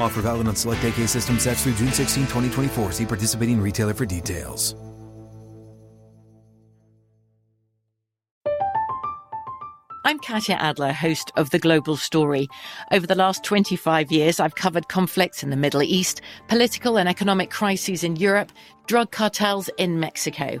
Offer valid on select AK system sets through June 16, 2024. See participating retailer for details. I'm Katya Adler, host of The Global Story. Over the last 25 years, I've covered conflicts in the Middle East, political and economic crises in Europe, drug cartels in Mexico.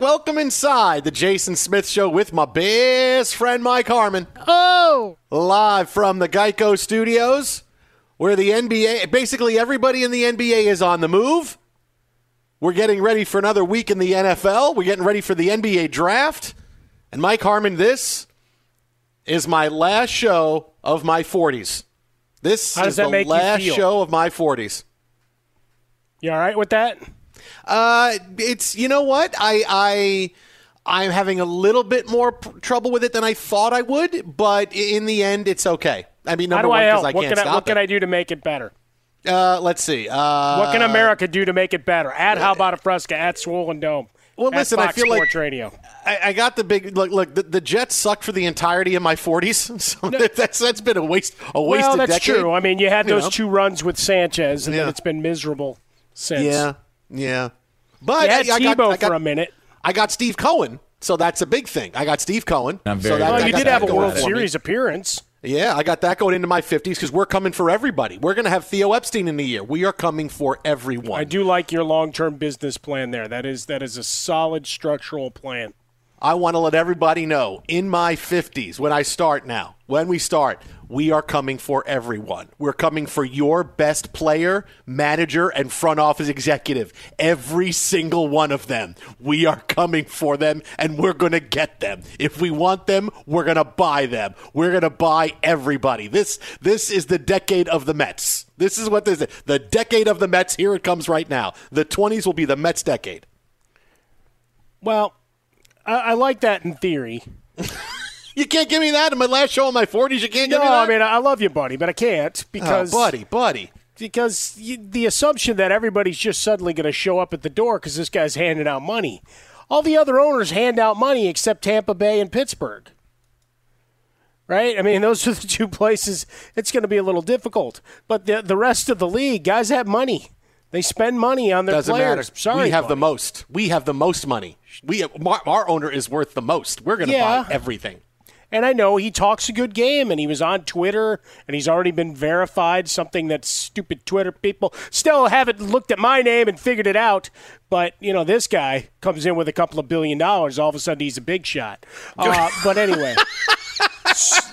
Welcome inside the Jason Smith Show with my best friend Mike Harmon. Oh! Live from the Geico Studios, where the NBA, basically everybody in the NBA is on the move. We're getting ready for another week in the NFL. We're getting ready for the NBA draft. And Mike Harmon, this is my last show of my 40s. This is the last show of my 40s. You all right with that? Uh, it's you know what I I I'm having a little bit more pr- trouble with it than I thought I would, but in the end, it's okay. I mean, How do one I help? I what can't can I, stop what can it. I do to make it better? Uh, let's see. Uh, what can America do to make it better? At How About a Fresca, at Swollen Dome. Well, at listen, I Fox feel like- Radio. I, I got the big look. Look, the, the Jets sucked for the entirety of my 40s, so that's that's been a waste a waste. Well, that's decade. true. I mean, you had You those know. two runs with Sanchez, and then it's been miserable since. Yeah, yeah. But You had I, I got, Tebow I got, for a minute. I got Steve Cohen, so that's a big thing. I got Steve Cohen. I'm so that, Well, you did have a going World. Series appearance. Yeah, I got that going into my 50s because we're coming for everybody. We're going to have Theo Epstein in the year. We are coming for everyone. I do like your long-term business plan there. That is that is a solid structural plan. I want to let everybody know in my 50s, when I start now, when we start, we are coming for everyone. We're coming for your best player, manager, and front office executive. Every single one of them. We are coming for them, and we're going to get them. If we want them, we're going to buy them. We're going to buy everybody. This this is the decade of the Mets. This is what this is. The decade of the Mets. Here it comes right now. The 20s will be the Mets decade. Well, I, I like that in theory. You can't give me that in my last show in my 40s. You can't give No, me that. No, I mean I love you, buddy, but I can't Oh, because buddy, buddy. because you, the assumption that everybody's just suddenly going to show up at the door because this guy's handing out money. All the other owners hand out money except Tampa Bay and Pittsburgh. Right? I mean, those are the two places it's going to be a little difficult. But the, the rest of the league, guys have money. They spend money on their Doesn't players. matter. Sorry, we have the most. We have the most money. We our, our owner is worth the most. We're going to Yeah. buy everything. And I know he talks a good game, and he was on Twitter, and he's already been verified. Something that stupid Twitter people still haven't looked at my name and figured it out. But you know, this guy comes in with a couple of billion dollars. All of a sudden, he's a big shot. Uh, but anyway,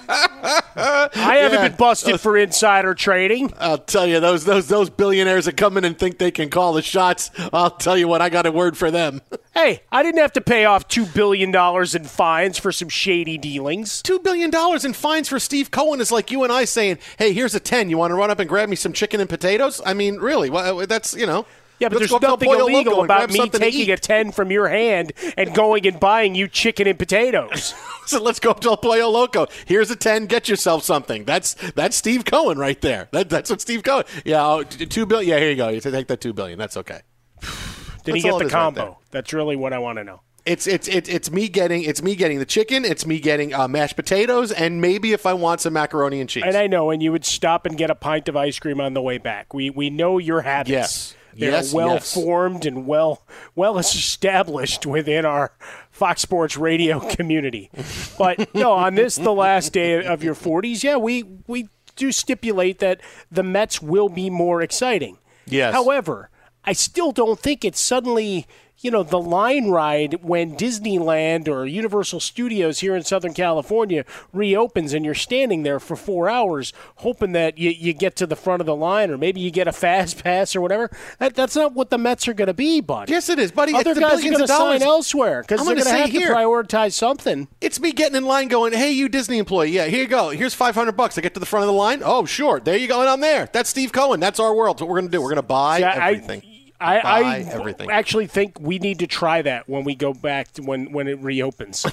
I haven't Yeah. been busted for insider trading. I'll tell you those those those billionaires that come in and think they can call the shots. I'll tell you what, I got a word for them. Hey, I didn't have to pay off two billion dollars in fines for some shady dealings. Two billion dollars in fines for Steve Cohen is like you and I saying, "Hey, here's a ten. You want to run up and grab me some chicken and potatoes?" I mean, really? Well, that's you know. Yeah, but let's there's go up to nothing illegal about me taking a ten from your hand and going and buying you chicken and potatoes. So let's go up to El Pollo Loco. Here's a ten. Get yourself something. That's that's Steve Cohen right there. That, that's what Steve Cohen. Yeah, oh, two billion. Yeah, here you go. You take that two billion. That's okay. Did he That's all get the is right combo? That's really what I want to know. It's it's it's it's me getting it's me getting the chicken. It's me getting uh, mashed potatoes, and maybe if I want some macaroni and cheese. And I know, and you would stop and get a pint of ice cream on the way back. We we know your habits. Yes. They're Yes, well yes. formed and well well established within our Fox Sports radio community. But no, on this the last day of your 40s, yeah, we we do stipulate that the Mets will be more exciting. Yes. However, I still don't think it's suddenly, you know, the line ride when Disneyland or Universal Studios here in Southern California reopens and you're standing there for four hours hoping that you, you get to the front of the line or maybe you get a fast pass or whatever. That, that's not what the Mets are going to be, buddy. Yes, it is, buddy. Other It's the guys are going to sign elsewhere because I'm they're going to have here- to prioritize something. It's me getting in line going, hey, you Disney employee. Yeah, here you go. Here's 500 bucks. I get to the front of the line. Oh, sure. There you go. And I'm there. That's Steve Cohen. That's our world. That's what we're going to do. We're going to buy Yeah, everything. I, buy I everything. actually think we need to try that when we go back to when when it reopens.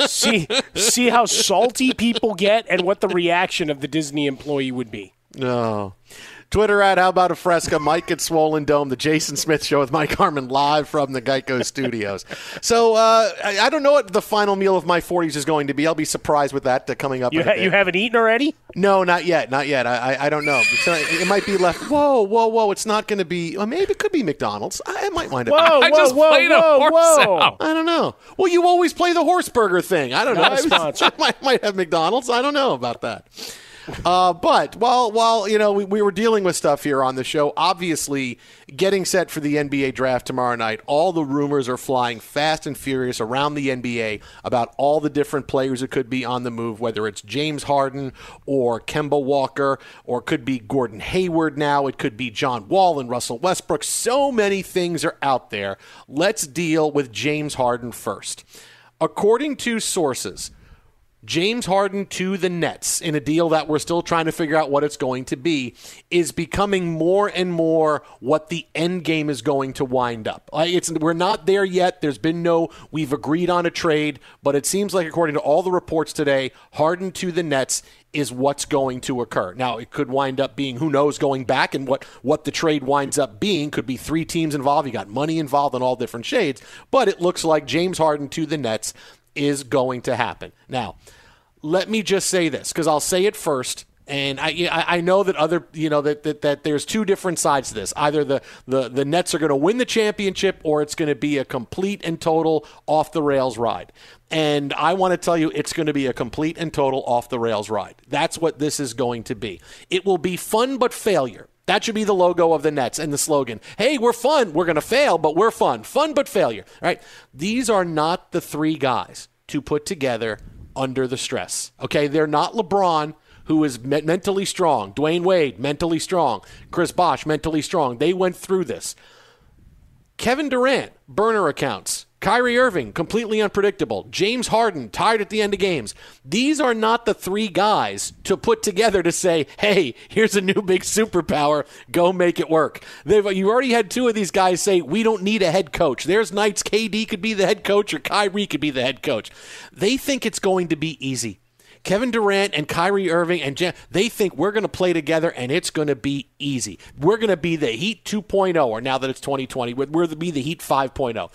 see see how salty people get and what the reaction of the Disney employee would be. No. Twitter at How About a Fresca, Mike at Swollen Dome, the Jason Smith Show with Mike Harmon live from the Geico Studios. So uh, I, I don't know what the final meal of my 40s is going to be. I'll be surprised with that uh, coming up. You ha- you haven't eaten already? No, not yet, not yet. I I, I don't know. It's, uh, it might be left. Whoa, whoa, whoa! It's not going to be. Well, maybe it could be McDonald's. I, it might wind up. Whoa, I whoa, just whoa, played a whoa, horse whoa! out. I don't know. Well, you always play the horse burger thing. I don't Not know. a sponsor. I might, might have McDonald's. I don't know about that. Uh, but while while you know we, we were dealing with stuff here on the show, obviously getting set for the NBA draft tomorrow night, all the rumors are flying fast and furious around the NBA about all the different players that could be on the move, whether it's James Harden or Kemba Walker, or could be Gordon Hayward now, it could be John Wall and Russell Westbrook. So many things are out there. Let's deal with James Harden first. According to sources, James Harden to the Nets in a deal that we're still trying to figure out what it's going to be is becoming more and more what the end game is going to wind up. It's we're not there yet. There's been no we've agreed on a trade, but it seems like according to all the reports today, Harden to the Nets is what's going to occur. Now, it could wind up being who knows going back and what what the trade winds up being could be three teams involved. You got money involved in all different shades, but it looks like James Harden to the Nets is going to happen. Now, let me just say this because I'll say it first. And I, I know that other you know that, that, that there's two different sides to this. Either the, the, the Nets are going to win the championship, or it's going to be a complete and total off the rails ride. And I want to tell you, it's going to be a complete and total off the rails ride. That's what this is going to be. It will be fun but failure. That should be the logo of the Nets and the slogan. Hey, we're fun. We're going to fail, but we're fun. Fun but failure. All right. These are not the three guys to put together under the stress. Okay. They're not LeBron, who is me- mentally strong. Dwyane Wade, mentally strong. Chris Bosh, mentally strong. They went through this. Kevin Durant, burner accounts. Kyrie Irving, completely unpredictable. James Harden, tired at the end of games. These are not the three guys to put together to say, hey, here's a new big superpower. Go make it work. They've, you already had two of these guys say, we don't need a head coach. There's nights KD could be the head coach or Kyrie could be the head coach. They think it's going to be easy. Kevin Durant and Kyrie Irving and Jan, they think we're going to play together and it's going to be easy. We're going to be the Heat 2.0, or now that it's 2020, we're going to be the Heat 5.0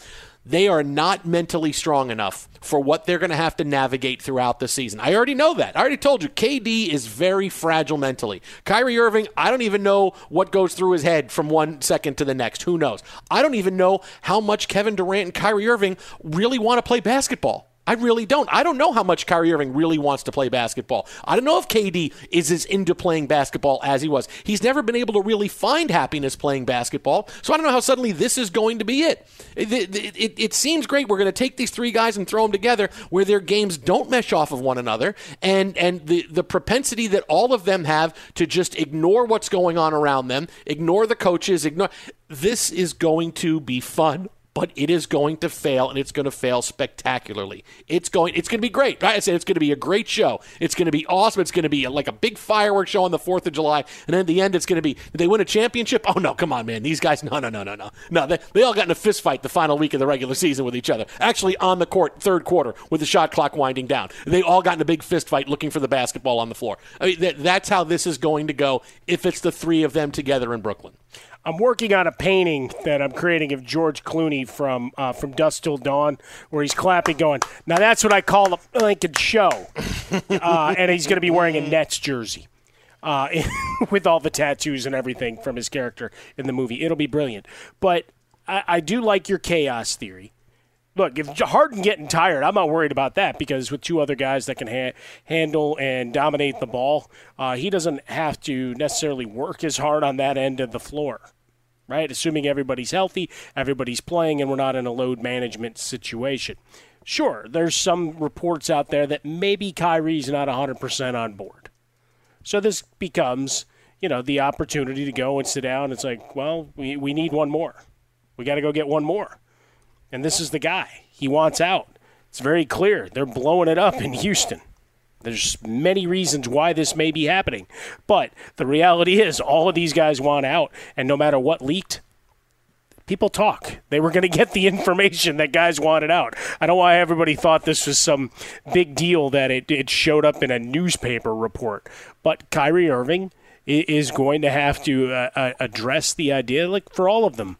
they are not mentally strong enough for what they're going to have to navigate throughout the season. I already know that. I already told you, KD is very fragile mentally. Kyrie Irving, I don't even know what goes through his head from one second to the next. Who knows? I don't even know how much Kevin Durant and Kyrie Irving really want to play basketball. I really don't. I don't know how much Kyrie Irving really wants to play basketball. I don't know if KD is as into playing basketball as he was. He's never been able to really find happiness playing basketball. So I don't know how suddenly this is going to be it. It, it, it, it seems great. We're going to take these three guys and throw them together where their games don't mesh off of one another, and and the the propensity that all of them have to just ignore what's going on around them, ignore the coaches, ignore. This is going to be fun but it is going to fail and it's going to fail spectacularly. It's going it's going to be great. Right? I said it's going to be a great show. It's going to be awesome. It's going to be like a big fireworks show on the 4th of July and then at the end it's going to be they win a championship? Oh no, come on man. These guys no no no no no. No, they, they all got in a fist fight the final week of the regular season with each other. Actually on the court third quarter with the shot clock winding down. They all got in a big fist fight looking for the basketball on the floor. I mean that, that's how this is going to go if it's the three of them together in Brooklyn. I'm working on a painting that I'm creating of George Clooney from uh, from Dusk Till Dawn, where he's clapping, going, "Now that's what I call a Lincoln show," uh, and he's going to be wearing a Nets jersey. Uh, with all the tattoos and everything from his character in the movie, it'll be brilliant. But I, I do like your chaos theory. Look, if Harden getting tired, I'm not worried about that because with two other guys that can ha- handle and dominate the ball, uh, he doesn't have to necessarily work as hard on that end of the floor right? Assuming everybody's healthy, everybody's playing, and we're not in a load management situation. Sure, there's some reports out there that maybe Kyrie's not 100% on board. So this becomes, you know, the opportunity to go and sit down. It's like, well, we, we need one more. We got to go get one more. And this is the guy. He wants out. It's very clear. They're blowing it up in Houston. There's many reasons why this may be happening. But the reality is, all of these guys want out, and no matter what leaked, people talk. They were going to get the information that guys wanted out. I don't know why everybody thought this was some big deal that it, it showed up in a newspaper report. But Kyrie Irving is going to have to uh, uh address the idea, like for all of them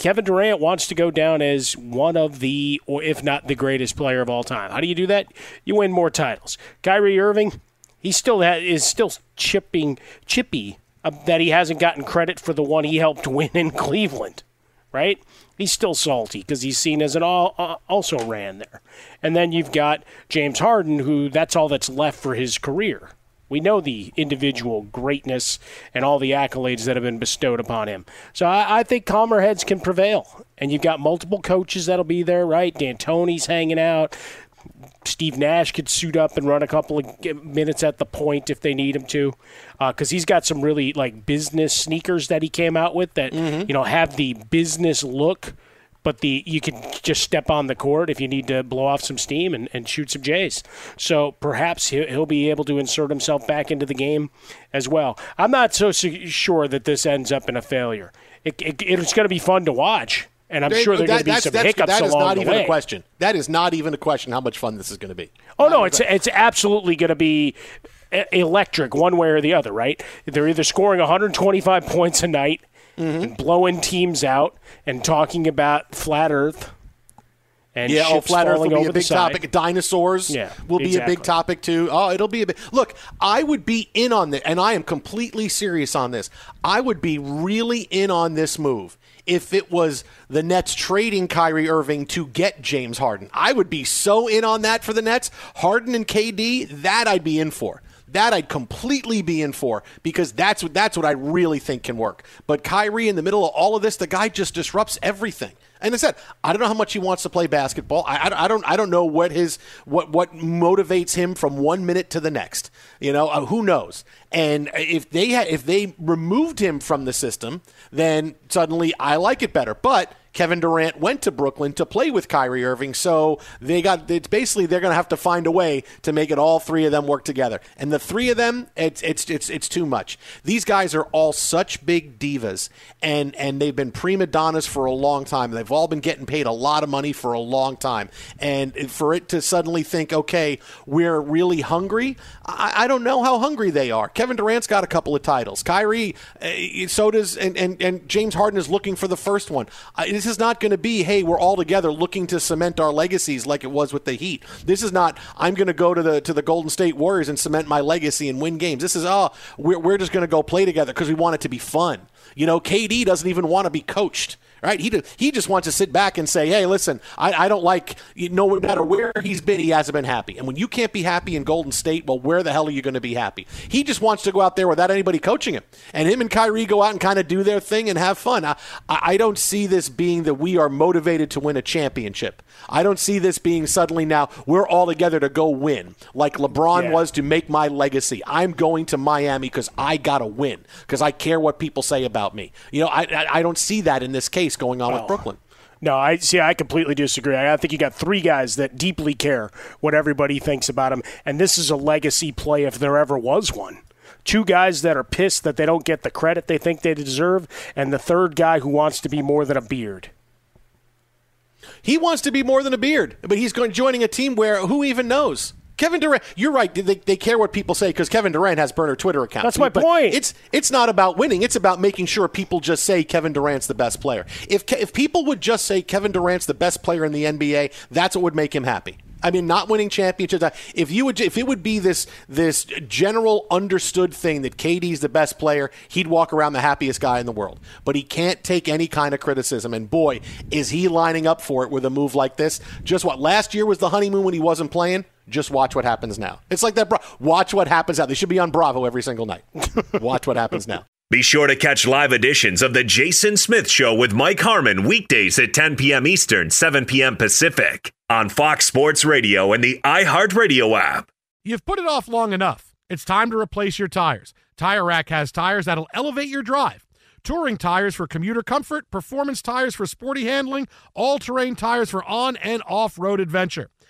Kevin Durant wants to go down as one of the, or if not the greatest player of all time. How do you do that? You win more titles. Kyrie Irving, he still is still chipping, chippy uh, that he hasn't gotten credit for the one he helped win in Cleveland, right? He's still salty because he's seen as an all, uh, also ran there. And then you've got James Harden, who that's all that's left for his career. We know the individual greatness and all the accolades that have been bestowed upon him. So I, I think calmer heads can prevail. And you've got multiple coaches that'll be there, right? D'Antoni's hanging out. Steve Nash could suit up and run a couple of minutes at the point if they need him to, because uh, he's got some really like business sneakers that he came out with that mm-hmm. you know have the business look but the you can just step on the court if you need to blow off some steam and, and shoot some Jays. So perhaps he'll, be able to insert himself back into the game as well. I'm not so sure that this ends up in a failure. It, it, it's going to be fun to watch. And I'm sure there's going to be some hiccups That is not even way. a question. That is not even a question how much fun this is going to be. Oh, not no, it's, it's absolutely going to be electric one way or the other, right? They're either scoring 125 points a night mm-hmm. and blowing teams out and talking about flat Earth. And yeah, oh, flat Earth will be a big topic. Dinosaurs yeah, will be exactly. a big topic too. Oh, it'll be a big look. I would be in on this, and I am completely serious on this. I would be really in on this move if it was the Nets trading Kyrie Irving to get James Harden. I would be so in on that for the Nets. Harden and KD, that I'd be in for. That I'd completely be in for because that's what that's what I really think can work. But Kyrie in the middle of all of this, the guy just disrupts everything. And I said, I don't know how much he wants to play basketball. I, I, I, don't I don't know what his what what motivates him from one minute to the next. You know, uh, who knows? And if they had if they removed him from the system, then suddenly I like it better. But Kevin Durant went to Brooklyn to play with Kyrie Irving, so they got it's basically they're going to have to find a way to make it all three of them work together. And the three of them, it's it's it's it's too much. These guys are all such big divas, and and they've been prima donnas for a long time. They've all been getting paid a lot of money for a long time. And for it to suddenly think, okay, we're really hungry, I, I don't know how hungry they are. Kevin Durant's got a couple of titles. Kyrie, uh, so does, and, and, and James Harden is looking for the first one. Uh, this is not going to be, hey, we're all together looking to cement our legacies like it was with the Heat. This is not, I'm going to go to the to the Golden State Warriors and cement my legacy and win games. This is, oh, we're, we're just going to go play together because we want it to be fun. You know, KD doesn't even want to be coached right? He he just wants to sit back and say, hey, listen, I, I don't like, you know, no matter where he's been, he hasn't been happy. And when you can't be happy in Golden State, well, where the hell are you going to be happy? He just wants to go out there without anybody coaching him. And him and Kyrie go out and kind of do their thing and have fun. I, I don't see this being that we are motivated to win a championship. I don't see this being suddenly now we're all together to go win, like LeBron yeah. was to make my legacy. I'm going to Miami because I got to win, because I care what people say about me. You know, I, I, I don't see that in this case going on with Brooklyn. No, I see. I completely disagree. I think you got three guys that deeply care what everybody thinks about them, and this is a legacy play if there ever was one. Two guys that are pissed that they don't get the credit they think they deserve, and the third guy who wants to be more than a beard. He wants to be more than a beard, but he's going joining a team where who even knows? Kevin Durant, you're right. They, they care what people say because Kevin Durant has burner Twitter accounts. That's my but point. It's it's not about winning. It's about making sure people just say Kevin Durant's the best player. If if people would just say Kevin Durant's the best player in the NBA, that's what would make him happy. I mean, not winning championships. If you would, if it would be this this general understood thing that KD's the best player, he'd walk around the happiest guy in the world. But he can't take any kind of criticism. And boy, is he lining up for it with a move like this. Just what last year was the honeymoon when he wasn't playing. Just watch what happens now. It's like that. Bro- watch what happens now. They should be on Bravo every single night. watch what happens now. Be sure to catch live editions of The Jason Smith Show with Mike Harmon weekdays at 10 p.m. Eastern, 7 p.m. Pacific on Fox Sports Radio and the iHeartRadio app. You've put it off long enough. It's time to replace your tires. Tire Rack has tires that'll elevate your drive. Touring tires for commuter comfort, performance tires for sporty handling, all terrain tires for on and off road adventure.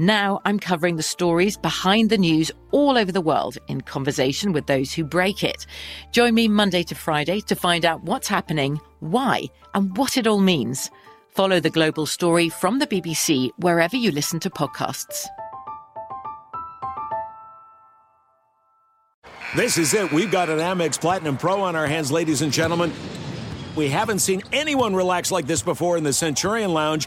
now I'm covering the stories behind the news all over the world in conversation with those who break it. Join me Monday to Friday to find out what's happening, why, and what it all means. Follow the global story from the BBC wherever you listen to podcasts. This is it. We've got an Amex Platinum Pro on our hands, ladies and gentlemen. We haven't seen anyone relax like this before in the Centurion Lounge.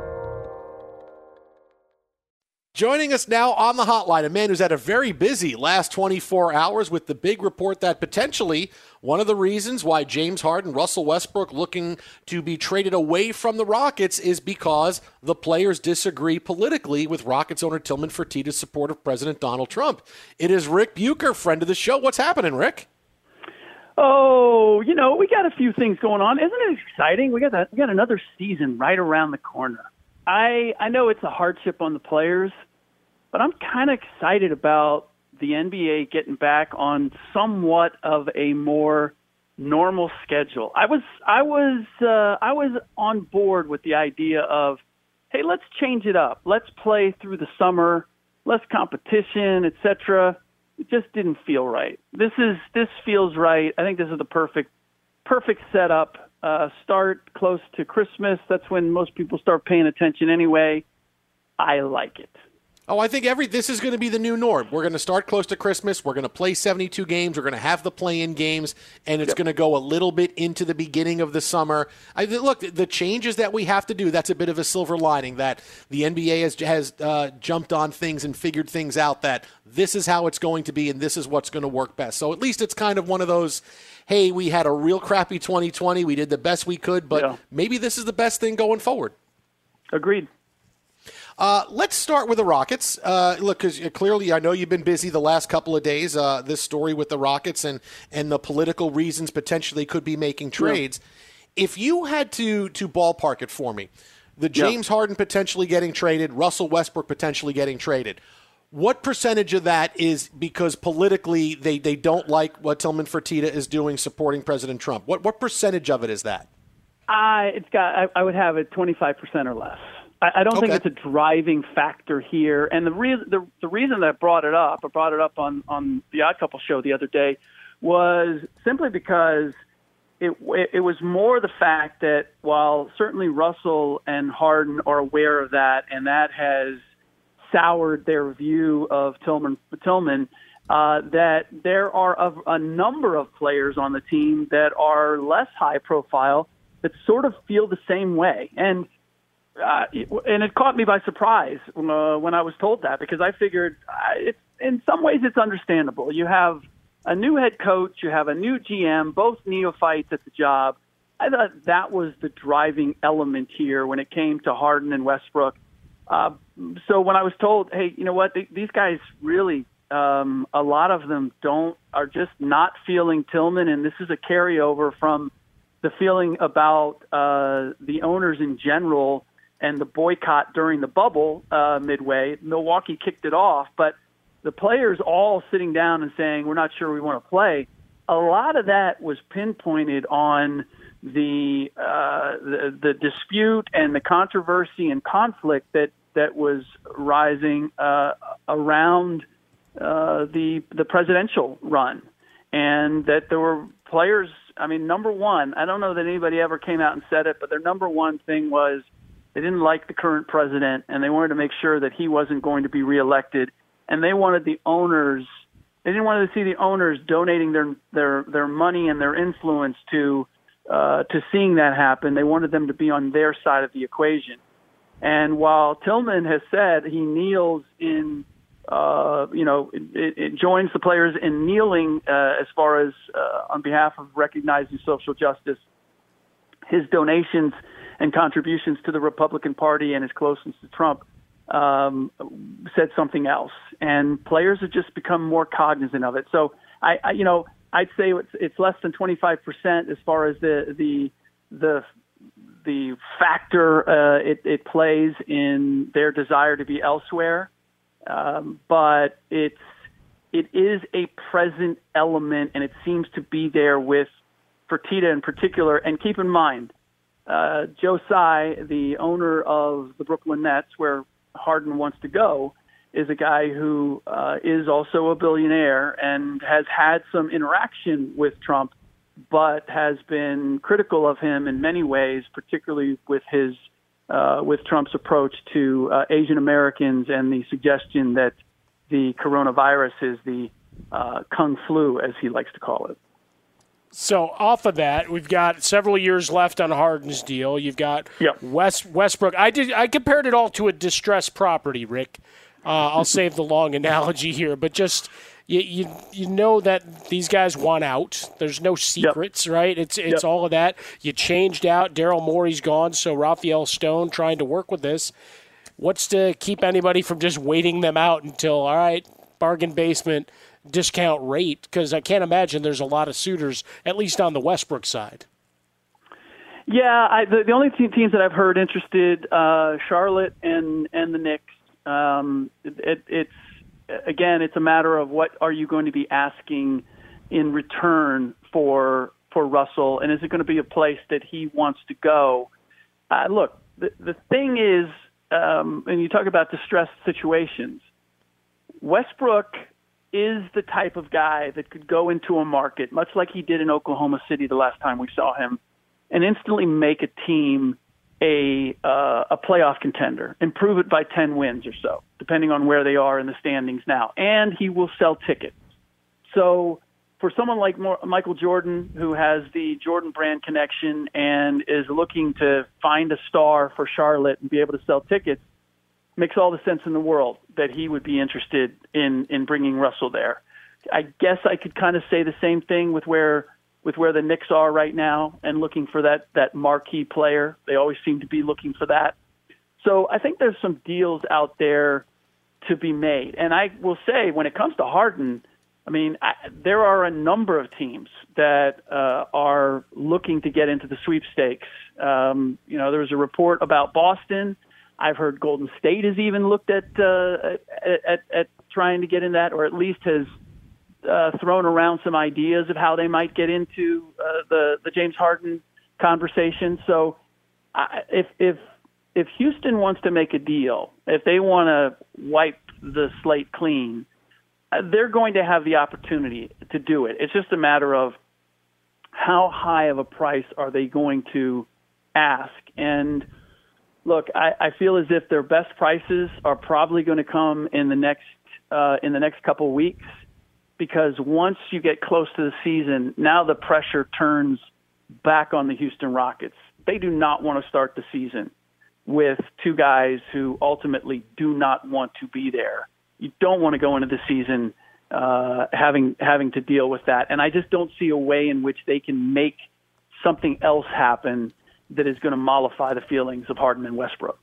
Joining us now on the hotline, a man who's had a very busy last 24 hours with the big report that potentially one of the reasons why James Harden, Russell Westbrook looking to be traded away from the Rockets is because the players disagree politically with Rockets owner Tillman Fertitta's support of President Donald Trump. It is Ric Bucher, friend of the show. What's happening, Rick? Oh, you know, we got a few things going on. Isn't it exciting? We got that, we got another season right around the corner. I I know it's a hardship on the players, but I'm kind of excited about the NBA getting back on somewhat of a more normal schedule. I was I was uh, I was on board with the idea of hey, let's change it up. Let's play through the summer, less competition, etc. It just didn't feel right. This is this feels right. I think this is the perfect perfect setup uh, start close to Christmas. That's when most people start paying attention anyway. I like it. Oh, I think every this is going to be the new norm. We're going to start close to Christmas. We're going to play 72 games. We're going to have the play-in games, and it's yep. going to go a little bit into the beginning of the summer. I look the changes that we have to do. That's a bit of a silver lining that the NBA has has uh, jumped on things and figured things out. That this is how it's going to be, and this is what's going to work best. So at least it's kind of one of those hey, we had a real crappy 2020. We did the best we could, but yeah. maybe this is the best thing going forward. Agreed. Uh, let's start with the Rockets. Uh, look, because clearly I know you've been busy the last couple of days. Uh, this story with the Rockets and and the political reasons potentially could be making trades. Yeah. If you had to to ballpark it for me, the James yeah. Harden potentially getting traded, Russell Westbrook potentially getting traded. What percentage of that is because politically they, they don't like what Tillman Fertitta is doing supporting President Trump? What what percentage of it is that? I it's got I, I would have it twenty five percent or less. I, I don't okay. think it's a driving factor here. And the reason the, the reason that I brought it up, I brought it up on on the Odd Couple show the other day, was simply because it, it was more the fact that while certainly Russell and Harden are aware of that, and that has soured their view of Tillman. Tillman uh, that there are a, a number of players on the team that are less high profile that sort of feel the same way, and uh, and it caught me by surprise uh, when I was told that because I figured uh, it's in some ways it's understandable. You have a new head coach, you have a new GM, both neophytes at the job. I thought that was the driving element here when it came to Harden and Westbrook. Uh, so when I was told, hey, you know what, these guys really, um, a lot of them don't are just not feeling Tillman, and this is a carryover from the feeling about uh, the owners in general and the boycott during the bubble uh, midway. Milwaukee kicked it off, but the players all sitting down and saying, "We're not sure we want to play." A lot of that was pinpointed on the, uh, the the dispute and the controversy and conflict that that was rising uh, around uh, the the presidential run, and that there were players. I mean, number one, I don't know that anybody ever came out and said it, but their number one thing was they didn't like the current president, and they wanted to make sure that he wasn't going to be reelected, and they wanted the owners. They didn't want to see the owners donating their their their money and their influence to uh, to seeing that happen. They wanted them to be on their side of the equation. And while Tillman has said he kneels in, uh, you know, it, it joins the players in kneeling uh, as far as uh, on behalf of recognizing social justice, his donations and contributions to the Republican Party and his closeness to Trump um, said something else. And players have just become more cognizant of it. So I, I you know, I'd say it's, it's less than 25% as far as the the the the factor uh, it, it plays in their desire to be elsewhere, um, but it's it is a present element, and it seems to be there with Fertitta in particular. And keep in mind, uh, Joe Tsai, the owner of the Brooklyn Nets, where Harden wants to go, is a guy who uh, is also a billionaire and has had some interaction with Trump but has been critical of him in many ways, particularly with his uh, with Trump's approach to uh, Asian Americans and the suggestion that the coronavirus is the uh, kung flu, as he likes to call it. So off of that, we've got several years left on Harden's deal. You've got yep. West Westbrook. I did. I compared it all to a distressed property, Ric. Uh, I'll save the long analogy here, but just you, you you know that these guys want out. There's no secrets, yep. right? It's it's yep. all of that. You changed out. Daryl Morey's gone, so Rafael Stone trying to work with this. What's to keep anybody from just waiting them out until all right, bargain basement discount rate? Because I can't imagine there's a lot of suitors, at least on the Westbrook side. Yeah, I, the, the only teams that I've heard interested, uh, Charlotte and and the Knicks. Um, it, it's again, it's a matter of what are you going to be asking in return for for Russell, and is it going to be a place that he wants to go? Uh, look, the the thing is, um, and you talk about distressed situations. Westbrook is the type of guy that could go into a market, much like he did in Oklahoma City the last time we saw him, and instantly make a team a uh, a playoff contender, improve it by 10 wins or so, depending on where they are in the standings now. And he will sell tickets. So for someone like Michael Jordan, who has the Jordan brand connection and is looking to find a star for Charlotte and be able to sell tickets, makes all the sense in the world that he would be interested in in bringing Russell there. I guess I could kind of say the same thing with where with where the Knicks are right now and looking for that that marquee player. They always seem to be looking for that. So I think there's some deals out there to be made. And I will say, when it comes to Harden, I mean, I, there are a number of teams that uh, are looking to get into the sweepstakes. Um, you know, there was a report about Boston. I've heard Golden State has even looked at, uh, at, at, at trying to get in that, or at least has uh, thrown around some ideas of how they might get into uh, the the James Harden conversation. So, I, if if if Houston wants to make a deal, if they want to wipe the slate clean, uh, they're going to have the opportunity to do it. It's just a matter of how high of a price are they going to ask and look I, I feel as if their best prices are probably going to come in the next uh, in the next couple of weeks because once you get close to the season, now the pressure turns back on the Houston Rockets. They do not want to start the season with two guys who ultimately do not want to be there. You don't want to go into the season uh, having having to deal with that, and I just don't see a way in which they can make something else happen that is going to mollify the feelings of Harden and Westbrook.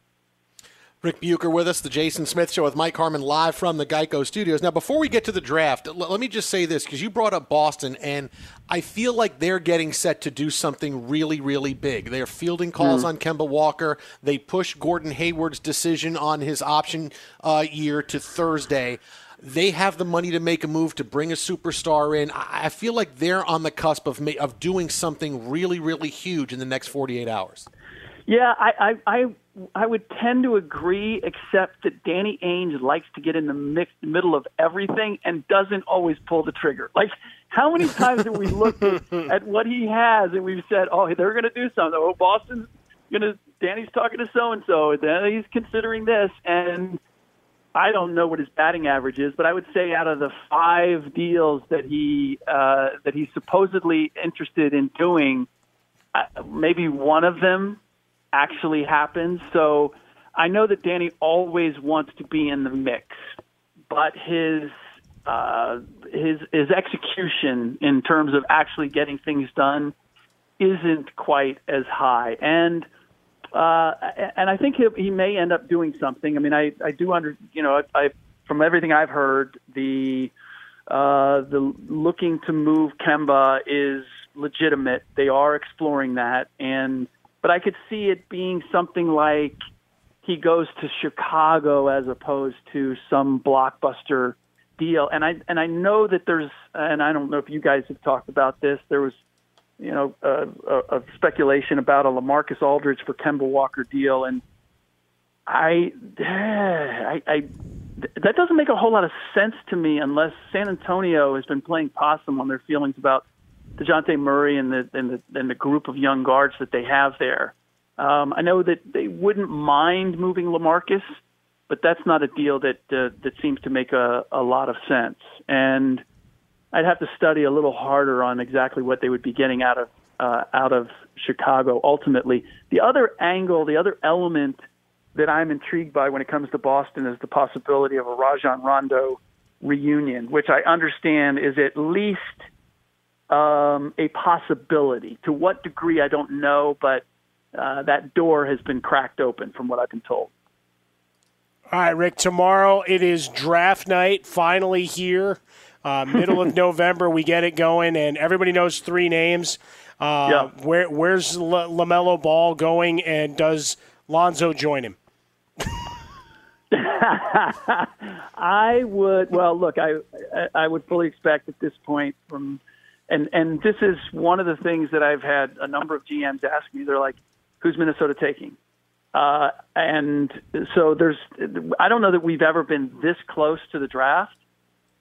Ric Bucher with us, the Jason Smith Show with Mike Harmon live from the Geico Studios. Now, before we get to the draft, l- let me just say this because you brought up Boston, and I feel like they're getting set to do something really, really big. They're fielding calls mm. on Kemba Walker. They push Gordon Hayward's decision on his option uh, year to Thursday. They have the money to make a move to bring a superstar in. I, I feel like they're on the cusp of ma- of doing something really, really huge in the next 48 hours. Yeah, I, I, I I would tend to agree, except that Danny Ainge likes to get in the mix, middle of everything and doesn't always pull the trigger. Like, how many times have we looked at, at what he has and we've said, "Oh, they're going to do something." Oh, Boston's going to. Danny's talking to so and so. Then he's considering this, and I don't know what his batting average is, but I would say out of the five deals that he uh, that he's supposedly interested in doing, uh, maybe one of them actually happens. So I know that Danny always wants to be in the mix, but his uh, his his execution in terms of actually getting things done isn't quite as high. And uh, and I think he, he may end up doing something. I mean, I I do under you know I, I from everything I've heard the uh, the looking to move Kemba is legitimate. They are exploring that and but I could see it being something like he goes to Chicago as opposed to some blockbuster deal. And I and I know that there's and I don't know if you guys have talked about this. There was you know a, a, a speculation about a LaMarcus Aldridge for Kemba Walker deal, and I, eh, I I that doesn't make a whole lot of sense to me unless San Antonio has been playing possum on their feelings about Dejounte Murray and the and the and the group of young guards that they have there. Um, I know that they wouldn't mind moving LaMarcus, but that's not a deal that uh, that seems to make a, a lot of sense. And I'd have to study a little harder on exactly what they would be getting out of uh, out of Chicago ultimately. The other angle, the other element that I'm intrigued by when it comes to Boston is the possibility of a Rajon Rondo reunion, which I understand is at least um, a possibility. To what degree, I don't know, but uh, that door has been cracked open from what I've been told. All right, Ric. Tomorrow it is draft night. Finally here, uh, middle of November, we get it going, and everybody knows three names. Uh, Yeah. Where where's L- LaMelo Ball going, and does Lonzo join him? I would. Well, look, I I- I would fully expect at this point from, and and this is one of the things that I've had a number of GMs ask me. They're like, "Who's Minnesota taking?" Uh, and so there's, I don't know that we've ever been this close to the draft,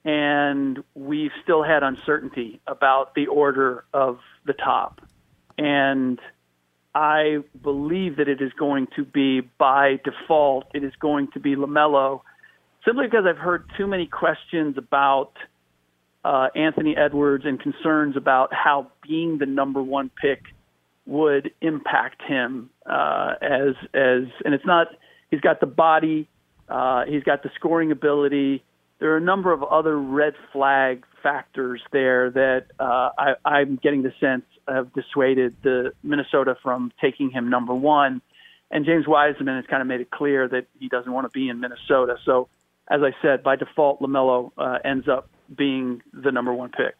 and we've still had uncertainty about the order of the top, and I believe that it is going to be by default. It is going to be LaMelo, simply because I've heard too many questions about uh, Anthony Edwards and concerns about how being the number one pick would impact him uh, as as and it's not. He's got the body. Uh, he's got the scoring ability. There are a number of other red flag factors there that uh, I, I'm getting the sense have dissuaded the Minnesota from taking him number one. And James Wiseman has kind of made it clear that he doesn't want to be in Minnesota. So, as I said, by default, LaMelo uh, ends up being the number one pick.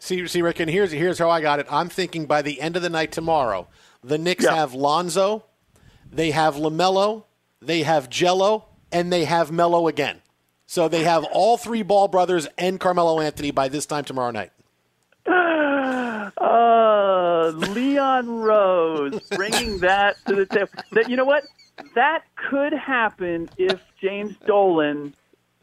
See, see, Ric, and here's here's how I got it. I'm thinking by the end of the night tomorrow, the Knicks Yeah. have Lonzo, they have LaMelo, they have Gelo, and they have Mello again. So they have all three Ball brothers and Carmelo Anthony by this time tomorrow night. Uh, Leon Rose bringing that to the table. That you know what? That could happen if James Dolan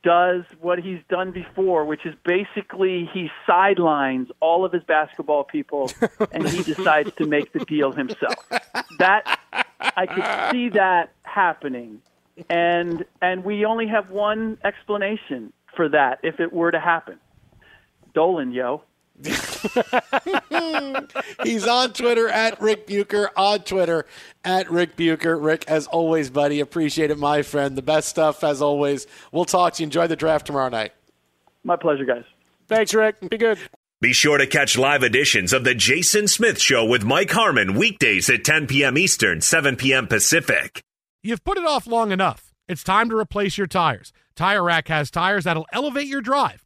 does what he's done before, which is basically he sidelines all of his basketball people and he decides to make the deal himself. That I could see that happening. And and we only have one explanation for that if it were to happen. Dolan, yo. He's on Twitter at Ric Bucher, on Twitter at Ric Bucher. Ric, as always, buddy, appreciate it, my friend. The best stuff, as always. We'll talk to you. Enjoy the draft tomorrow night. My pleasure, guys. Thanks, Ric. Be good. Be sure to catch live editions of The Jason Smith Show with Mike Harmon weekdays at 10 p.m. Eastern, 7 p.m. Pacific. You've put it off long enough. It's time to replace your tires. Tire Rack has tires that'll elevate your drive.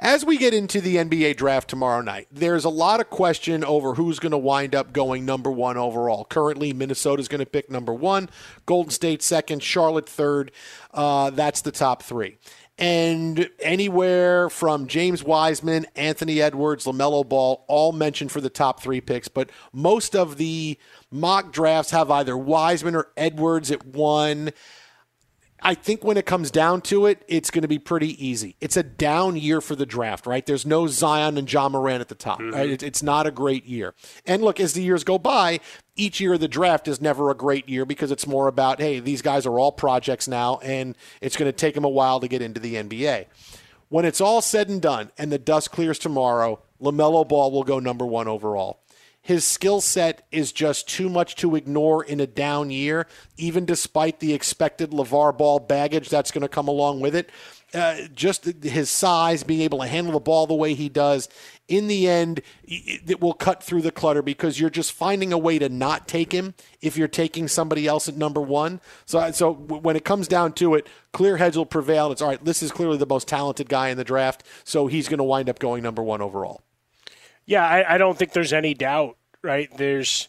As we get into the NBA draft tomorrow night, there's a lot of question over who's going to wind up going number one overall. Currently, Minnesota's going to pick number one, Golden State second, Charlotte third. Uh, that's the top three. And anywhere from James Wiseman, Anthony Edwards, LaMelo Ball, all mentioned for the top three picks. But most of the mock drafts have either Wiseman or Edwards at one. I think when it comes down to it, it's going to be pretty easy. It's a down year for the draft, right? There's no Zion and Ja Morant at the top. Mm-hmm. Right? It's not a great year. And look, as the years go by, each year of the draft is never a great year because it's more about, hey, these guys are all projects now, and it's going to take them a while to get into the NBA. When it's all said and done and the dust clears tomorrow, LaMelo Ball will go number one overall his skill set is just too much to ignore in a down year, even despite the expected LeVar Ball baggage that's going to come along with it. Uh, just his size, being able to handle the ball the way he does, in the end, it will cut through the clutter because you're just finding a way to not take him if you're taking somebody else at number one. So, so when it comes down to it, clear heads will prevail. It's all right. This is clearly the most talented guy in the draft, so he's going to wind up going number one overall. Yeah, I, I don't think there's any doubt right? There's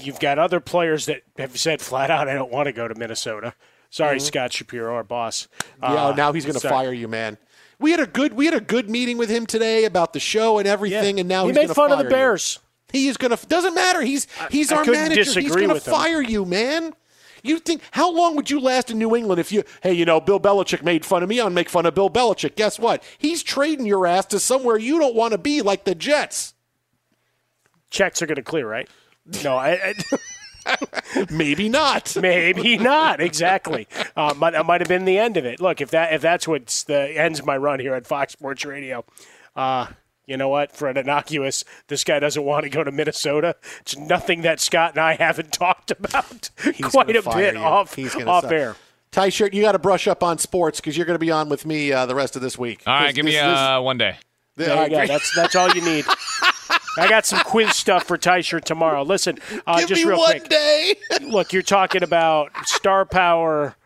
you've got other players that have said flat out, I don't want to go to Minnesota. Sorry, mm-hmm. Scott Shapiro, our boss. Yeah, uh, now he's going to fire you, man. We had a good we had a good meeting with him today about the show and everything, yeah. and now he he's made fun of the Bears. You. He is going to doesn't matter. He's he's I, our I manager. He's going to fire him. you, man. You think how long would you last in New England if you hey you know Bill Belichick made fun of me? I'll make fun of Bill Belichick. Guess what? He's trading your ass to somewhere you don't want to be, like the Jets checks are going to clear, right? No, I, I maybe not. Maybe not. Exactly. Uh, might, that might have been the end of it. Look, if that if that's what's the ends my run here at Fox Sports Radio, uh, you know what? For an innocuous, this guy doesn't want to go to Minnesota. It's nothing that Scott and I haven't talked about He's quite a bit you. off He's off suck. air. Tie shirt, you got to brush up on sports because you're going to be on with me uh, the rest of this week. All right, give this, me uh, one day. There you go. That's that's all you need. I got some quiz stuff for Tyshirt tomorrow. Listen, uh, Give just me real one quick. day. Look, you're talking about star power,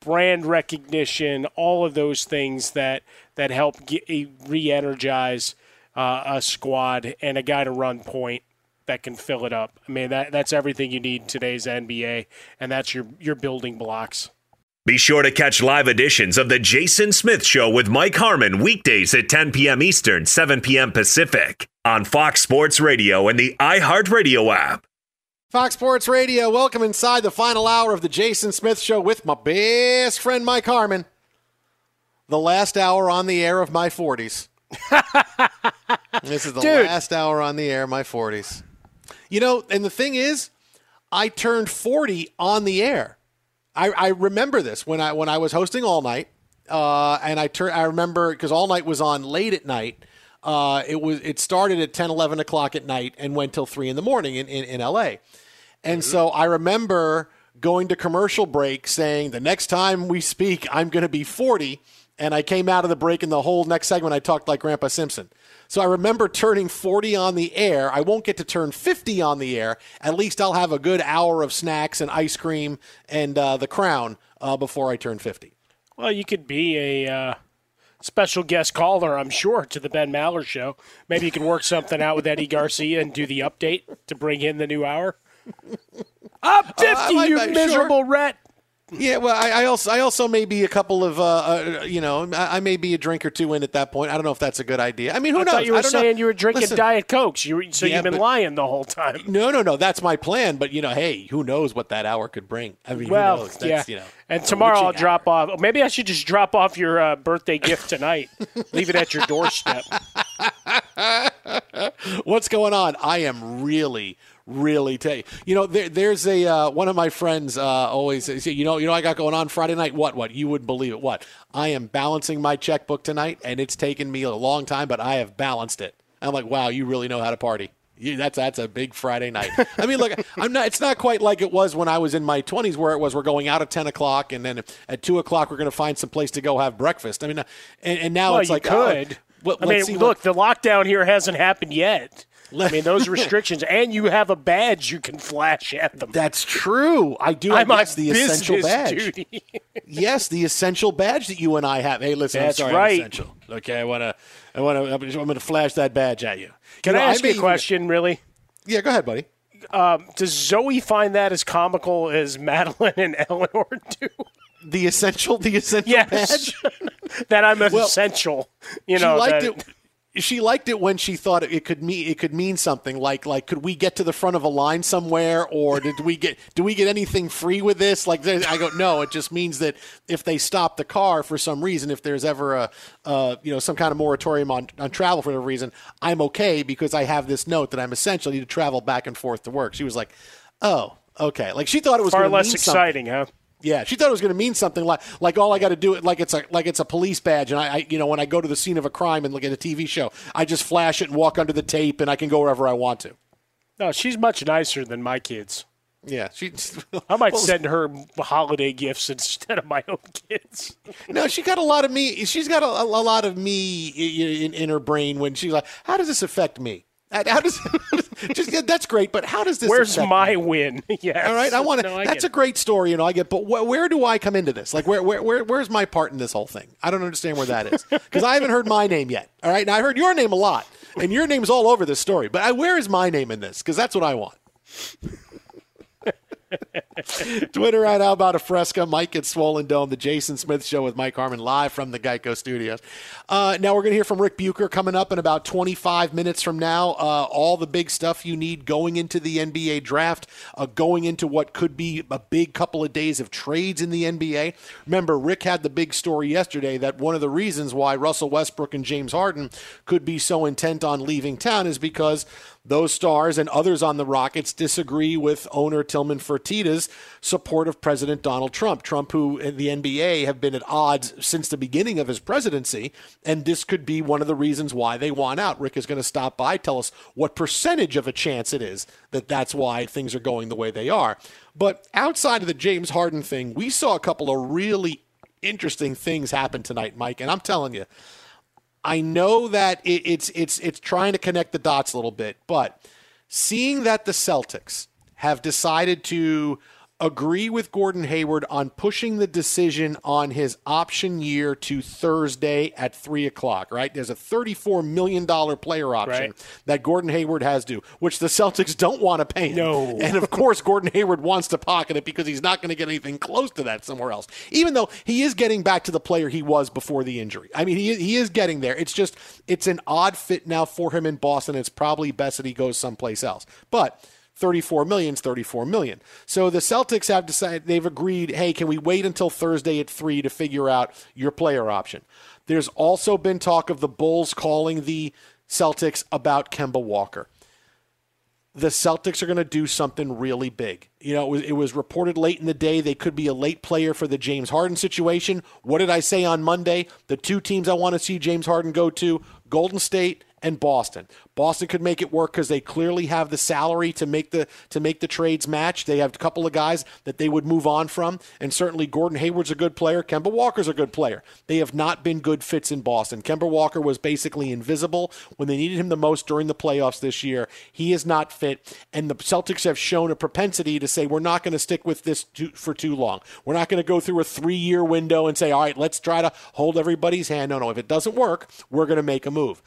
brand recognition, all of those things that that help get, re-energize uh, a squad and a guy to run point that can fill it up. I mean, that that's everything you need in today's NBA, and that's your your building blocks. Be sure to catch live editions of The Jason Smith Show with Mike Harmon weekdays at 10 p.m. Eastern, 7 p.m. Pacific on Fox Sports Radio and the iHeartRadio app. Fox Sports Radio, welcome inside the final hour of The Jason Smith Show with my best friend Mike Harmon. The last hour on the air of my 40s. this is the Dude. last hour on the air my 40s. You know, and the thing is, I turned 40 on the air. I, I remember this when I when I was hosting all night, uh, and I tur- I remember because all night was on late at night. Uh, it was it started at 10, 11 o'clock at night and went till three in the morning in in, in L.A. And so I remember going to commercial break saying the next time we speak, I'm going to be 40. And I came out of the break, and the whole next segment, I talked like Grandpa Simpson. So I remember turning 40 on the air. I won't get to turn 50 on the air. At least I'll have a good hour of snacks and ice cream and uh, the crown uh, before I turn 50. Well, you could be a uh, special guest caller, I'm sure, to the Ben Maller show. Maybe you can work something out with Eddie Garcia and do the update to bring in the new hour. Up 50, Uh, might- you I- sure. miserable rat. Yeah, well, I, I also I also may be a couple of uh, uh you know I, I may be a drink or two in at that point. I don't know if that's a good idea. I mean, who I knows? thought you were I don't know. saying you were drinking Listen, Diet Cokes. You, were- so Yeah, you've been but- lying the whole time. No, no, no. That's my plan. But you know, hey, who knows what that hour could bring? I mean, Well, who knows? yeah. You know, and tomorrow I'll witching drop off. Maybe I should just drop off your uh, birthday gift tonight. Leave it at your doorstep. What's going on? I am really, really tell you. You know, there, there's a uh, one of my friends uh, always says, you know, you know, I got going on Friday night. What? What? You would believe it? What? I am balancing my checkbook tonight, and it's taken me a long time, but I have balanced it. I'm like, wow, you really know how to party. You, that's that's a big Friday night. I mean, look, I'm not. It's not quite like it was when I was in my 20s, where it was we're going out at 10 o'clock, and then at two o'clock we're going to find some place to go have breakfast. I mean, and, and now well, it's like, oh, could. well, I mean, see look, what- the lockdown here hasn't happened yet. I mean, those restrictions, and you have a badge you can flash at them. That's true. I do. I'm on the essential badge. yes, the essential badge that you and I have. Hey, listen, That's I'm sorry, right. Essential. Okay, I want to, I want to, I'm going to flash that badge at you. Can You know, I ask you a question, really? Yeah, go ahead, buddy. Um, does Zoe find that as comical as Madeline and Eleanor do? The essential, the essential Yes. badge. that I'm Well, essential. You she know, liked that- it. She liked it when she thought it could mean it could mean something like like could we get to the front of a line somewhere or did we get do we get anything free with this like I go no it just means that if they stop the car for some reason if there's ever a uh, you know some kind of moratorium on, on travel for whatever reason I'm okay because I have this note that I'm essentially to travel back and forth to work she was like oh okay like she thought it was far less mean something. exciting, huh? Yeah, she thought it was going to mean something like like all I got to do it like it's a like it's a police badge, and I, I you know when I go to the scene of a crime and look at a TV show, I just flash it and walk under the tape, and I can go wherever I want to. No, she's much nicer than my kids. Yeah, she. I might Well, send her holiday gifts instead of my own kids. No, she got a lot of me. She's got a, a lot of me in, in her brain when she's like, "How does this affect me? Uh, how how does just yeah, that's great, but how does this? Where's my me? win? yes. All right, I want to. No, that's a great story, you know. I get, but wh- where do I come into this? Like, where, where, where, where's my part in this whole thing? I don't understand where that is because I haven't heard my name yet. All right, now I heard your name a lot, and your name's all over this story. But I, where is my name in this? Because that's what I want. Twitter at How About a Fresca, Mike at Swollen Dome, the Jason Smith Show with Mike Harmon live from the Geico Studios. Uh, now we're going to hear from Ric Bucher coming up in about 25 minutes from now. Uh, all the big stuff you need going into the NBA draft, uh, going into what could be a big couple of days of trades in the NBA. Remember, Ric had the big story yesterday that one of the reasons why Russell Westbrook and James Harden could be so intent on leaving town is because those stars and others on the Rockets disagree with owner Tillman Fertitta's support of President Donald Trump. Trump, who in the NBA have been at odds since the beginning of his presidency, and this could be one of the reasons why they want out. Ric is going to stop by, tell us what percentage of a chance it is that that's why things are going the way they are. But outside of the James Harden thing, we saw a couple of really interesting things happen tonight, Mike, and I'm telling you. I know that it, it's it's it's trying to connect the dots a little bit, but seeing that the Celtics have decided to agree with Gordon Hayward on pushing the decision on his option year to Thursday at three o'clock. Right? There's a thirty-four million dollar player option Right. that Gordon Hayward has due, which the Celtics don't want to pay. him. No. and of course Gordon Hayward wants to pocket it because he's not going to get anything close to that somewhere else. Even though he is getting back to the player he was before the injury. I mean, he he is getting there. It's just it's an odd fit now for him in Boston. It's probably best that he goes someplace else. But 34 million is 34 million. So the Celtics have decided they've agreed, hey, can we wait until Thursday at 3 to figure out your player option? There's also been talk of the Bulls calling the Celtics about Kemba Walker the Celtics are going to do something really big. You know, it was, it was reported late in the day they could be a late player for the James Harden situation. What did I say on Monday? The two teams I want to see James Harden go to Golden State and Boston. Boston could make it work because they clearly have the salary to make the to make the trades match. They have a couple of guys that they would move on from, and certainly Gordon Hayward's a good player. Kemba Walker's a good player. They have not been good fits in Boston. Kemba Walker was basically invisible when they needed him the most during the playoffs this year. He is not fit, and the Celtics have shown a propensity to say we're not going to stick with this too, for too long. We're not going to go through a three-year window and say, all right, let's try to hold everybody's hand. No, no, if it doesn't work, we're going to make a move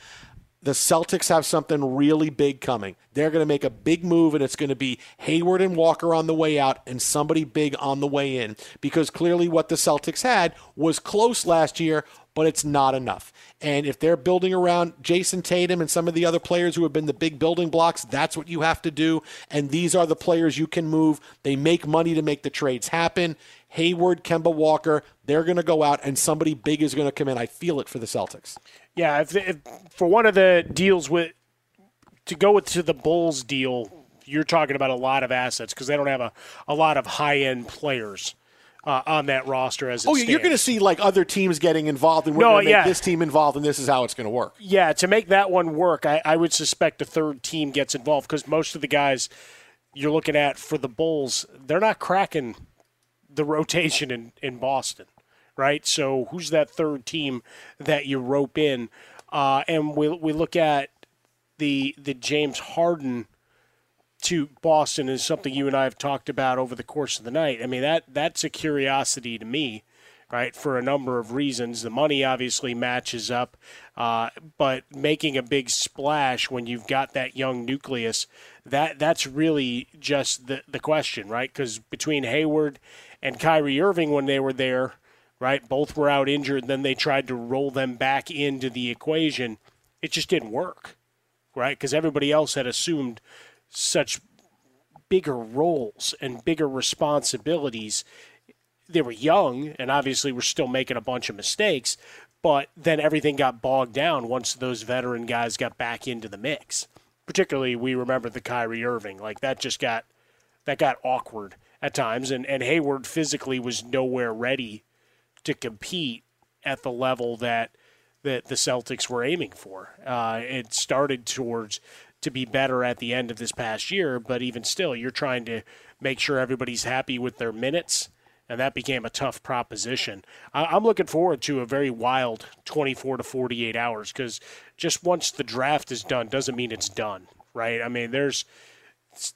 the Celtics have something really big coming. They're going to make a big move, and it's going to be Hayward and Walker on the way out and somebody big on the way in. Because clearly, what the Celtics had was close last year, but it's not enough. And if they're building around Jayson Tatum and some of the other players who have been the big building blocks, that's what you have to do. And these are the players you can move. They make money to make the trades happen. Hayward, Kemba Walker, they're going to go out and somebody big is going to come in. I feel it for the Celtics. Yeah, if, if, for one of the deals with to go with to the Bulls deal, you're talking about a lot of assets because they don't have a, a lot of high end players. Uh, on that roster as oh stands. you're going to see like other teams getting involved and we're no, going to make yeah. this team involved and this is how it's going to work yeah to make that one work I, I would suspect a third team gets involved because most of the guys you're looking at for the bulls they're not cracking the rotation in, in boston right so who's that third team that you rope in uh, and we, we look at the the james harden to Boston is something you and I have talked about over the course of the night. I mean that that's a curiosity to me, right? For a number of reasons, the money obviously matches up, uh, but making a big splash when you've got that young nucleus, that that's really just the the question, right? Because between Hayward and Kyrie Irving when they were there, right, both were out injured. Then they tried to roll them back into the equation. It just didn't work, right? Because everybody else had assumed such bigger roles and bigger responsibilities. They were young and obviously were still making a bunch of mistakes, but then everything got bogged down once those veteran guys got back into the mix. Particularly, we remember the Kyrie Irving. Like that just got that got awkward at times, and, and Hayward physically was nowhere ready to compete at the level that that the Celtics were aiming for. Uh, it started towards to be better at the end of this past year, but even still, you're trying to make sure everybody's happy with their minutes, and that became a tough proposition. I- am looking forward to a very wild 24 to 48 hours because just once the draft is done doesn't mean it's done, right? I mean, there's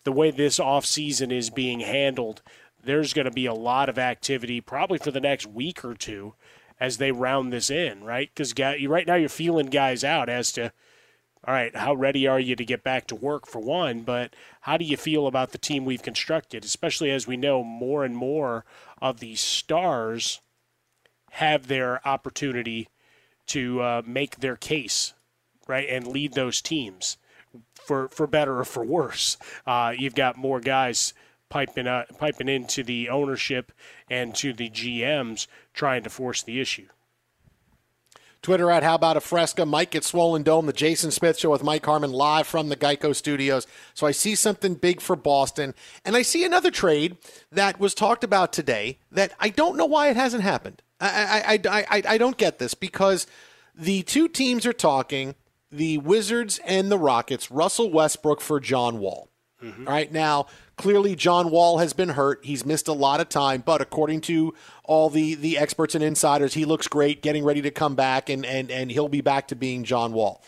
the way this offseason is being handled, there's going to be a lot of activity probably for the next week or two as they round this in, right? Because right now you're feeling guys out as to – all right, how ready are you to get back to work for one? But how do you feel about the team we've constructed, especially as we know more and more of these stars have their opportunity to uh, make their case, right, and lead those teams for for better or for worse. Uh, you've got more guys piping uh, piping into the ownership and to the GMs trying to force the issue. Twitter at How About a Fresca. Mike at Swollen Dome, the Jason Smith Show with Mike Harmon live from the Geico Studios. So I see something big for Boston. And I see another trade that was talked about today that I don't know why it hasn't happened. I, I, I, I, I don't get this because the two teams are talking the Wizards and the Rockets, Russell Westbrook for John Wall. Mm-hmm. All right, now clearly John Wall has been hurt. He's missed a lot of time, but according to all the the experts and insiders, he looks great, getting ready to come back, and and and he'll be back to being John Wall.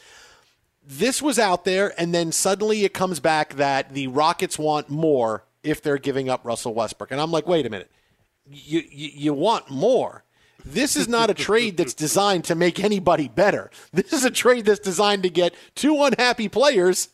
This was out there, and then suddenly it comes back that the Rockets want more if they're giving up Russell Westbrook, and I'm like, wait a minute, you you, you want more? This is not a trade that's designed to make anybody better. This is a trade that's designed to get two unhappy players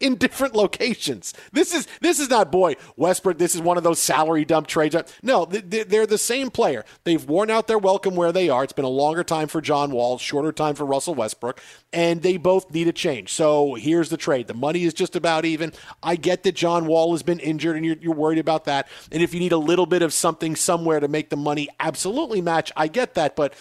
in different locations. This is this is not boy Westbrook. This is one of those salary dump trades. No, they're the same player. They've worn out their welcome where they are. It's been a longer time for John Wall, shorter time for Russell Westbrook, and they both need a change. So here's the trade. The money is just about even. I get that John Wall has been injured, and you're, you're worried about that. And if you need a little bit of something somewhere to make the money absolutely match, I get that. But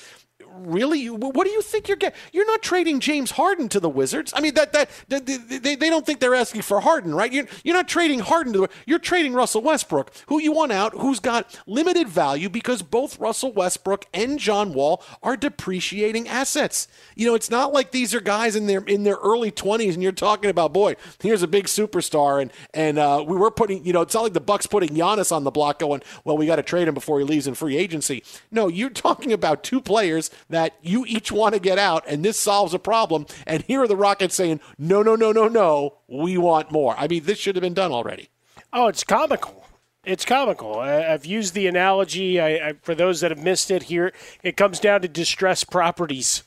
really? What do you think you're getting? You're not trading James Harden to the Wizards. I mean, that that, that they, they don't think they're asking for Harden, right? You're, you're not trading Harden to the. You're trading Russell Westbrook, who you want out, who's got limited value because both Russell Westbrook and John Wall are depreciating assets. You know, it's not like these are guys in their in their early 20s, and you're talking about, boy, here's a big superstar, and and uh, we were putting, you know, it's not like the Bucks putting Giannis on the block, going, well, we got to trade him before he leaves in free agency. No, you're talking about two players that you each want to get out, and this solves a problem. And here are the Rockets saying, no, no, no, no, no, we want more. I mean, this should have been done already. Oh, it's comical. It's comical. I, have used the analogy I, I, for those that have missed it here. It comes down to distressed properties.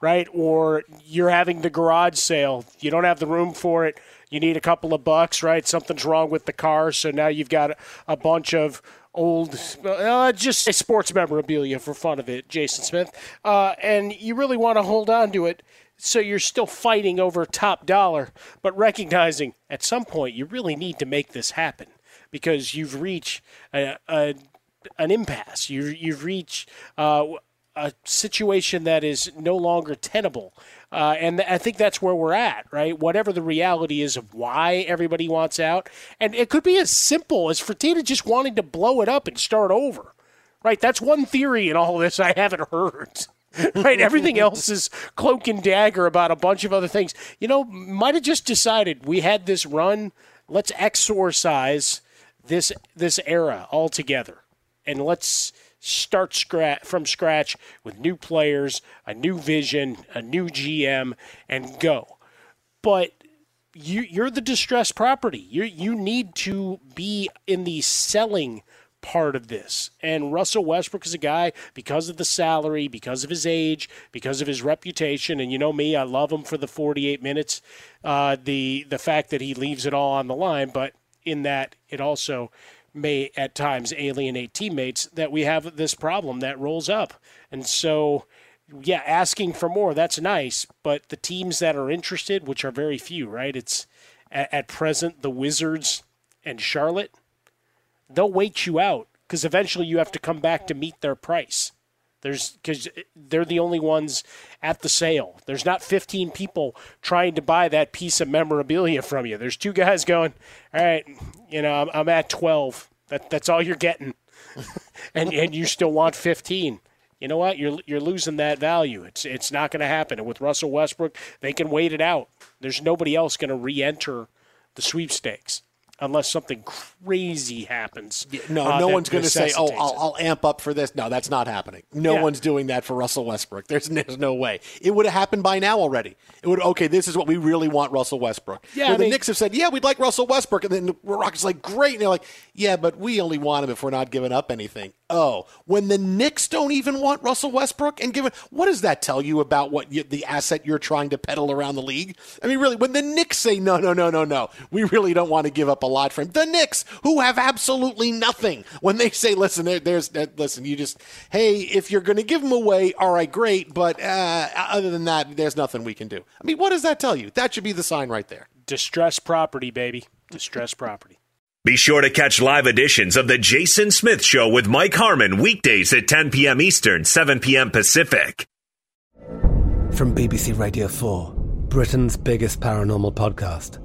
right? Or you're having the garage sale. You don't have the room for it. You need a couple of bucks, right? Something's wrong with the car, so now you've got a bunch of old, uh, just a sports memorabilia for fun of it, Jason Smith. Uh, and you really want to hold on to it so you're still fighting over top dollar, but recognizing at some point you really need to make this happen because you've reached a, a an impasse. You, you've reached uh, a situation that is no longer tenable. Uh, and I think that's where we're at, right? Whatever the reality is of why everybody wants out. And it could be as simple as Fertitta just wanting to blow it up and start over, right? That's one theory in all this I haven't heard. right? Everything else is cloak and dagger about a bunch of other things. You know, might have just decided we had this run. Let's exorcise this this era altogether, and let's start scratch from scratch with new players, a new vision, a new GM, and go. But you, you're the distressed property. You you need to be in the selling part of this. And Russell Westbrook is a guy because of the salary, because of his age, because of his reputation, and you know me, I love him for the 48 minutes. Uh, the the fact that he leaves it all on the line, but in that it also may at times alienate teammates that we have this problem that rolls up. And so, yeah, asking for more, that's nice. But the teams that are interested, which are very few, right? It's at, at present the Wizards and Charlotte, they'll wait you out because eventually you have to come back to meet their price. There's because they're the only ones at the sale. There's not 15 people trying to buy that piece of memorabilia from you. There's two guys going, all right, you know, I'm, I'm at 12. That that's all you're getting, and and you still want 15. You know what? You're you're losing that value. It's it's not going to happen. And with Russell Westbrook, they can wait it out. There's nobody else going to re-enter the sweepstakes unless something crazy happens. Yeah, no, uh, no one's going to say, "Oh, I'll, I'll, amp up for this." No, that's not happening. No yeah. one's doing that for Russell Westbrook. There's, there's no way. It would have happened by now already. It would. Okay, this is what we really want, Russell Westbrook. Yeah, Where the mean, Knicks have said, "Yeah, we'd like Russell Westbrook," and then the Rockets like, "Great," and they're like, "Yeah, but we only want him if we're not giving up anything." Oh, when the Knicks don't even want Russell Westbrook and give it, what does that tell you about what you, the asset you're trying to peddle around the league? I mean, really, when the Knicks say no, no, no, no, no, we really don't want to give up a lot for him. The Knicks, who have absolutely nothing, when they say, listen, there, there's, listen, you just, hey, if you're going to give him away, all right, great, but uh, other than that, there's nothing we can do. I mean, what does that tell you? That should be the sign right there. Distress property, baby. Distress property. Be sure to catch live editions of The Jason Smith Show with Mike Harmon weekdays at 10 p.m. Eastern, 7 p.m. Pacific. From BBC Radio 4, Britain's biggest paranormal podcast